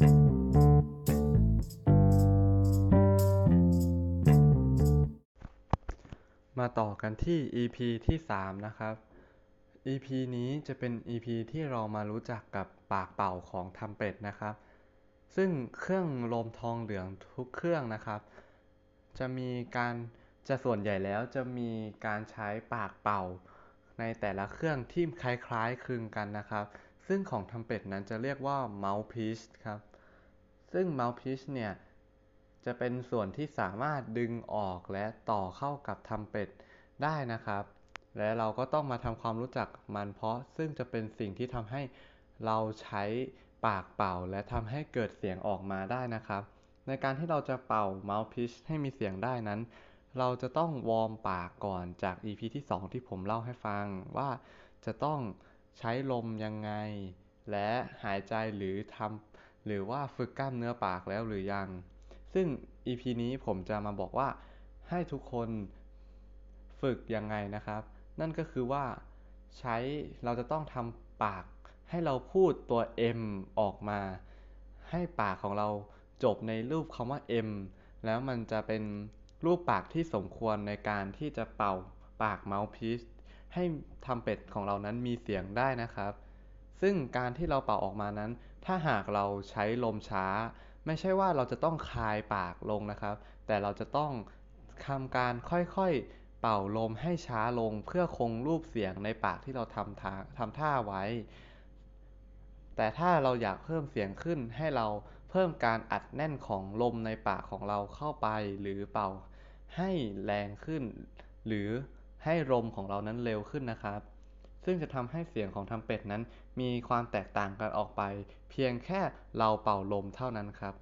มาต่อกันที่ EP ที่ 3 นะครับ EP นี้จะเป็น EP ที่เรามารู้จักกับปากเป่าของทำเป็ดนะครับ ซึ่งเครื่องลมทองเหลืองทุกเครื่องนะครับ จะมีการจะส่วนใหญ่แล้วจะมีการใช้ปากเป่า ในแต่ละเครื่องที่คล้ายๆคลึงกันนะครับซึ่งของทำเป็ดนั้นจะเรียกว่า mouthpiece ครับ ซึ่ง mouthpiece เนี่ย จะเป็นส่วนที่สามารถดึงออกและต่อเข้ากับทำเป็ดได้นะครับ และเราก็ต้องมาทำความรู้จักมันเพราะซึ่งจะเป็นสิ่งที่ทำให้เราใช้ปากเป่าและทำให้เกิดเสียงออกมาได้นะครับ ในการที่เราจะเป่า mouthpiece ให้มีเสียงได้นั้น เราจะต้องวอร์มปากก่อนจาก EP ที่ 2 ที่ผมเล่าให้ฟังว่าจะต้องใช้ลมยังไง และหายใจหรือทำ หรือว่าฝึกกล้ามเนื้อปากแล้วหรือยัง ซึ่ง EP นี้ผมจะมาบอกว่าให้ทุกคนฝึกยังไงนะครับ นั่นก็คือว่าใช้เราจะต้องทำปากให้เราพูดตัว M ออกมา ให้ปากของเราจบในรูปคำว่า M แล้วมันจะเป็นรูปปากที่สมควรในการที่จะเป่าปาก mouthpiece ให้ทำเป็ดของเรานั้นมีเสียงได้นะครับ ซึ่งการที่เราเป่าออกมานั้น ถ้าหากเราใช้ลมช้า ไม่ใช่ว่าเราจะต้องคายปากลงนะครับ แต่เราจะต้องทำการค่อยๆเป่าลมให้ช้าลง เพื่อคงรูปเสียงในปากที่เราทำท่าทำท่าไว้ แต่ถ้าเราอยากเพิ่มเสียงขึ้นให้เราเพิ่มการอัดแน่นของลมในปากของเราเข้าไป หรือเป่าให้แรงขึ้น หรือให้ลมของเรานั้นเร็วขึ้นนะครับ ซึ่งจะทำให้เสียงของทำเป็ดนั้นมีความแตกต่างกันออกไป เพียงแค่เราเป่าลมเท่านั้นครับ